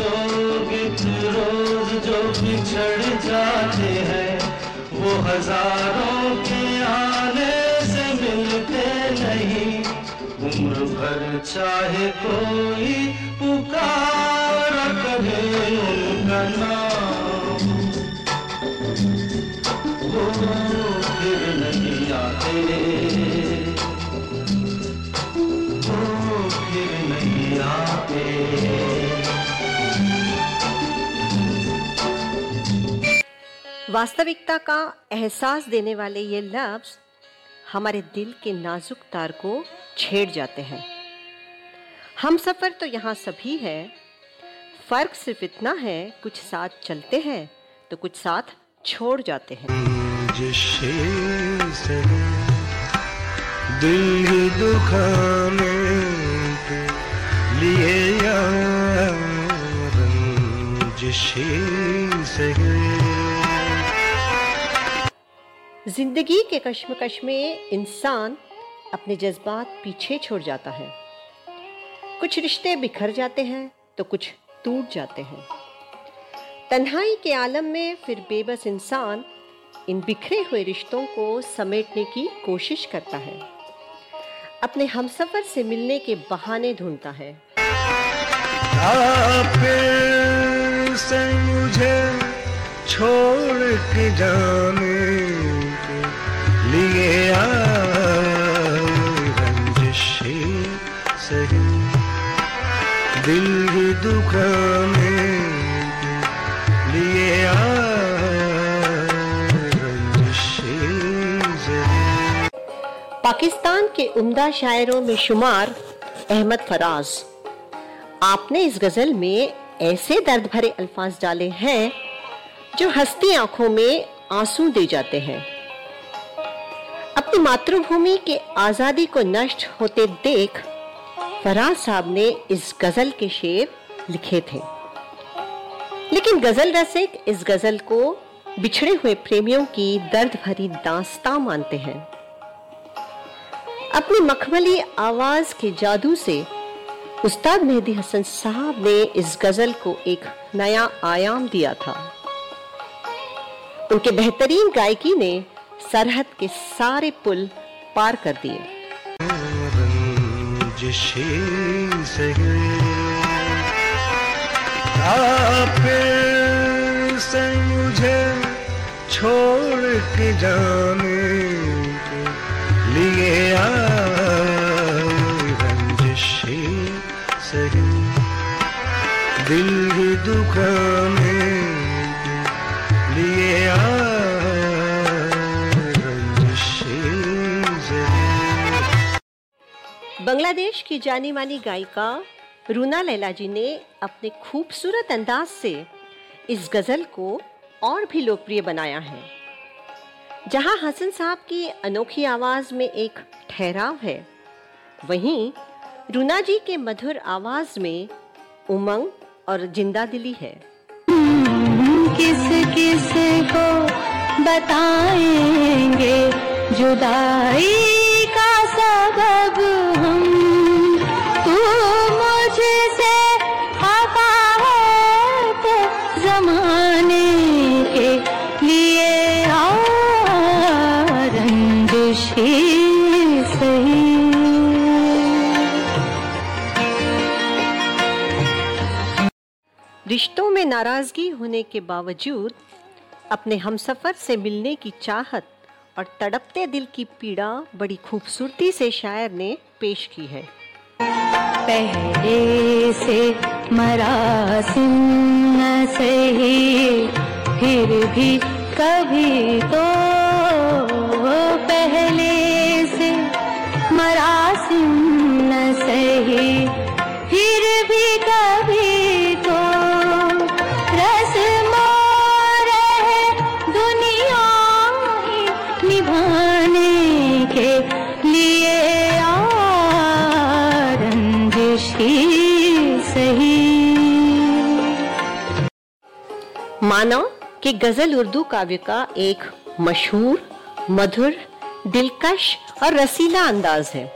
लोग रोज जो बिछड़ जाते हैं, वो हज़ारों के आने से मिलते नहीं। उम्र भर चाहे कोई वास्तविकता का एहसास देने वाले ये लफ्ज हमारे दिल के नाजुक तार को छेड़ जाते हैं। हम सफ़र तो यहाँ सभी है। फ़र्क सिर्फ़ इतना है, कुछ साथ चलते हैं तो कुछ साथ छोड़ जाते हैं। दिल दुखाने लिए से ज़िंदगी के कश्मकश में इंसान अपने जज्बात पीछे छोड़ जाता है। कुछ रिश्ते बिखर जाते हैं तो कुछ टूट जाते हैं। तन्हाई के आलम में फिर बेबस इंसान इन बिखरे हुए रिश्तों को समेटने की कोशिश करता है। अपने हमसफर से मिलने के बहाने ढूंढता है। से मुझे छोड़ के जाने लिए आए सही। दिल दुखाने के लिए पाकिस्तान के उम्दा शायरों में शुमार अहमद फराज। आपने इस गज़ल में ऐसे दर्द भरे अल्फाज डाले हैं, जो हंसती आँखों में आँसू दे जाते हैं। अपनी मातृभूमि के आज़ादी को नष्ट होते देख फराज साहब ने इस गज़ल के शेर लिखे थे। लेकिन गज़ल रसिक इस गज़ल को बिछड़े हुए प्रेमियों की दर्द भरी दास्तां मानते हैं। अपनी मखमली आवाज़ के जादू से उस्ताद मेहदी हसन साहब ने इस गज़ल को एक नया आयाम दिया था। उनके बेहतरीन गायकी ने सरहद के सारे पुल पार कर दिए। से मुझे छोड़ के जाने के लिए आए रंजिशे सही दिल दुखाने के लिए आए बांग्लादेश की जानी मानी गायिका रूना लैला जी ने अपने खूबसूरत अंदाज से इस गज़ल को और भी लोकप्रिय बनाया है। जहाँ हसन साहब की अनोखी आवाज़ में एक ठहराव है, वहीं रूना जी के मधुर आवाज़ में उमंग और ज़िंदा दिली है। किस किस को बताएँगे जुदाई? रिश्तों में नाराज़गी होने के बावजूद अपने हमसफर से मिलने की चाहत और तड़पते दिल की पीड़ा बड़ी खूबसूरती से शायर ने पेश की है। पहले से मरासिम न सही फिर भी कभी तो लिए रंजिश सही। माना कि गज़ल उर्दू काव्य का एक मशहूर, मधुर, दिलकश और रसीला अंदाज है।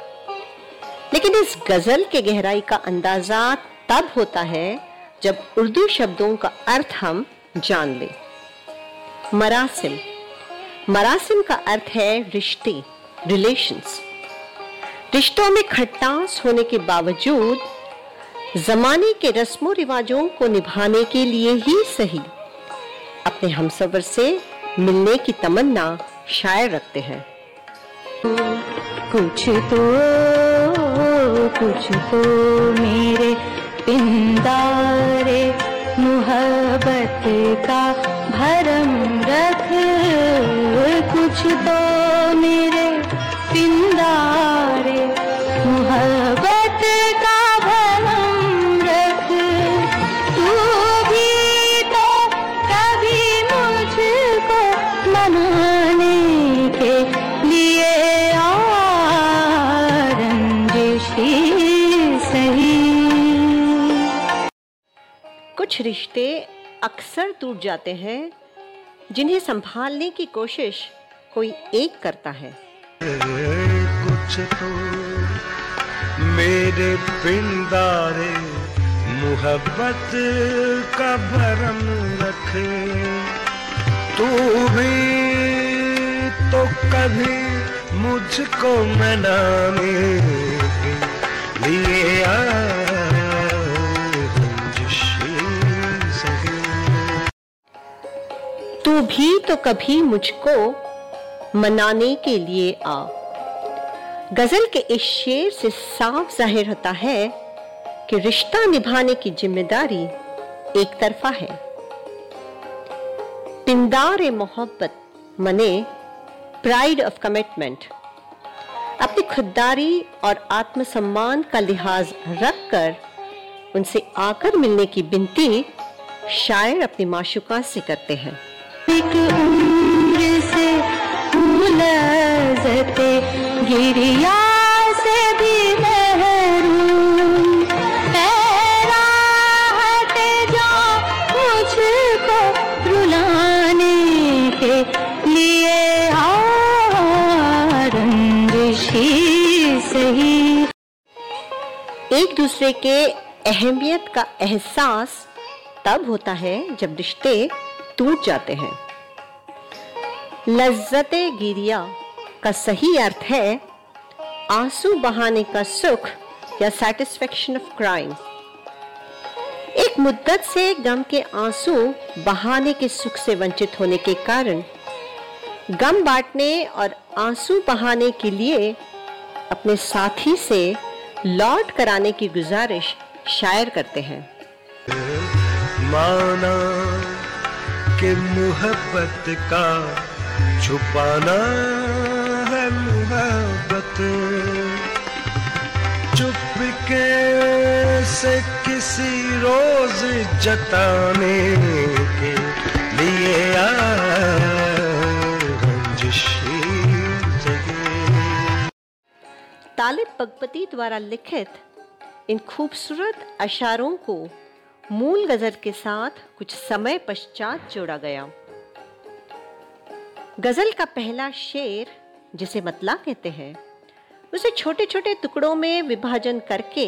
लेकिन इस गज़ल के गहराई का अंदाज़ा तब होता है जब उर्दू शब्दों का अर्थ हम जान लें। मरासिम। मरासिम का अर्थ है रिश्ते। रिलेशंस रिश्तों में खट्टास होने के बावजूद, जमाने के रस्मों रिवाजों को निभाने के लिए ही सही। अपने हमसफर से मिलने की तमन्ना शायर रखते हैं। कुछ तो कुछ तो मेरे पिंदारे, मुहब्बत का भरम रख। कुछ तो मेरे कुछ रिश्ते अक्सर टूट जाते हैं, जिन्हें संभालने की कोशिश कोई एक करता है। कुछ तो मेरे पिंदारे मोहब्बत का भरम रख। तू भी तो कभी मुझको मनाने के लिए आ तू भी तो कभी मुझको मनाने के लिए आ। गज़ल के इस शेर से साफ़ ज़ाहिर होता है कि रिश्ता निभाने की ज़िम्मेदारी एक तरफा है। पिंदार मोहब्बत मने प्राइड ऑफ़ कमिटमेंट अपनी खुददारी और आत्मसम्मान का लिहाज रखकर उनसे आकर मिलने की बिनती शायर अपनी माशुका से करते हैं। एक उम्र से मुलाजते गिरिया से भी महरूम। लिए सही। एक दूसरे के अहमियत का एहसास तब होता है जब रिश्ते टूट जाते हैं। लज्जत गिरिया का सही अर्थ है, आँसू बहाने का सुख या सेटिस्फेक्शन ऑफ़ क्राइम एक मुद्दत से गम के आँसू बहाने के सुख से वंचित होने के कारण, गम बांटने और आँसू बहाने के लिए अपने साथी से लौट कराने की गुजारिश शायर करते हैं। माना कि मुहब्बत का छुपाना है मुहब्बत। चुपके से किसी रोज जताने के लिए तालिब बगपति द्वारा लिखित इन खूबसूरत अशारों को मूल गज़ल के साथ कुछ समय पश्चात जोड़ा गया। गज़ल का पहला शेर, जिसे मतला कहते हैं, उसे छोटे छोटे टुकड़ों में विभाजन करके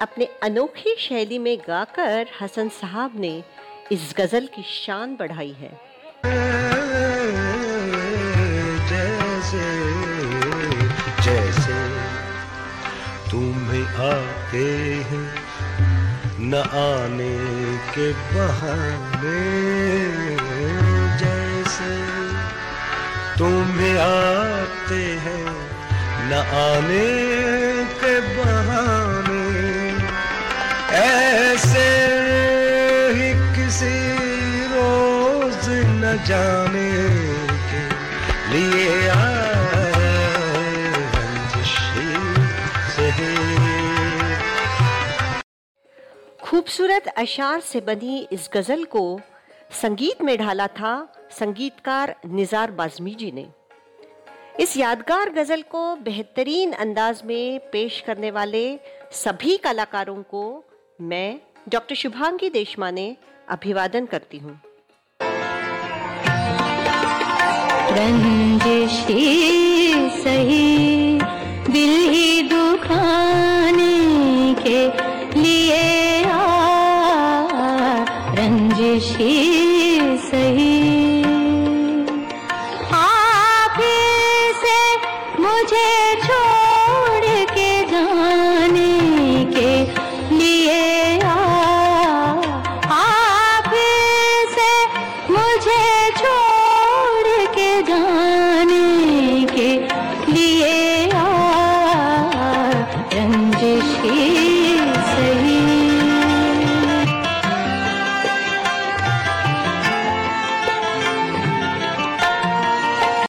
अपने अनोखी शैली में गाकर हसन साहब ने इस गज़ल की शान बढ़ाई है। जैसे जैसे तुम्हें आते हैं, न आने के बहाने। तुम्हें आते हैं, न आने के बहाने। ऐसे ही किसी रोज न जाने के लिए खूबसूरत अशार से बनी इस गज़ल को संगीत में ढाला था संगीतकार निजार बाजमी जी ने। इस यादगार गज़ल को बेहतरीन अंदाज में पेश करने वाले सभी कलाकारों को मैं, डॉक्टर शुभांगी देशमाने अभिवादन करती हूँ। सही, दिल ही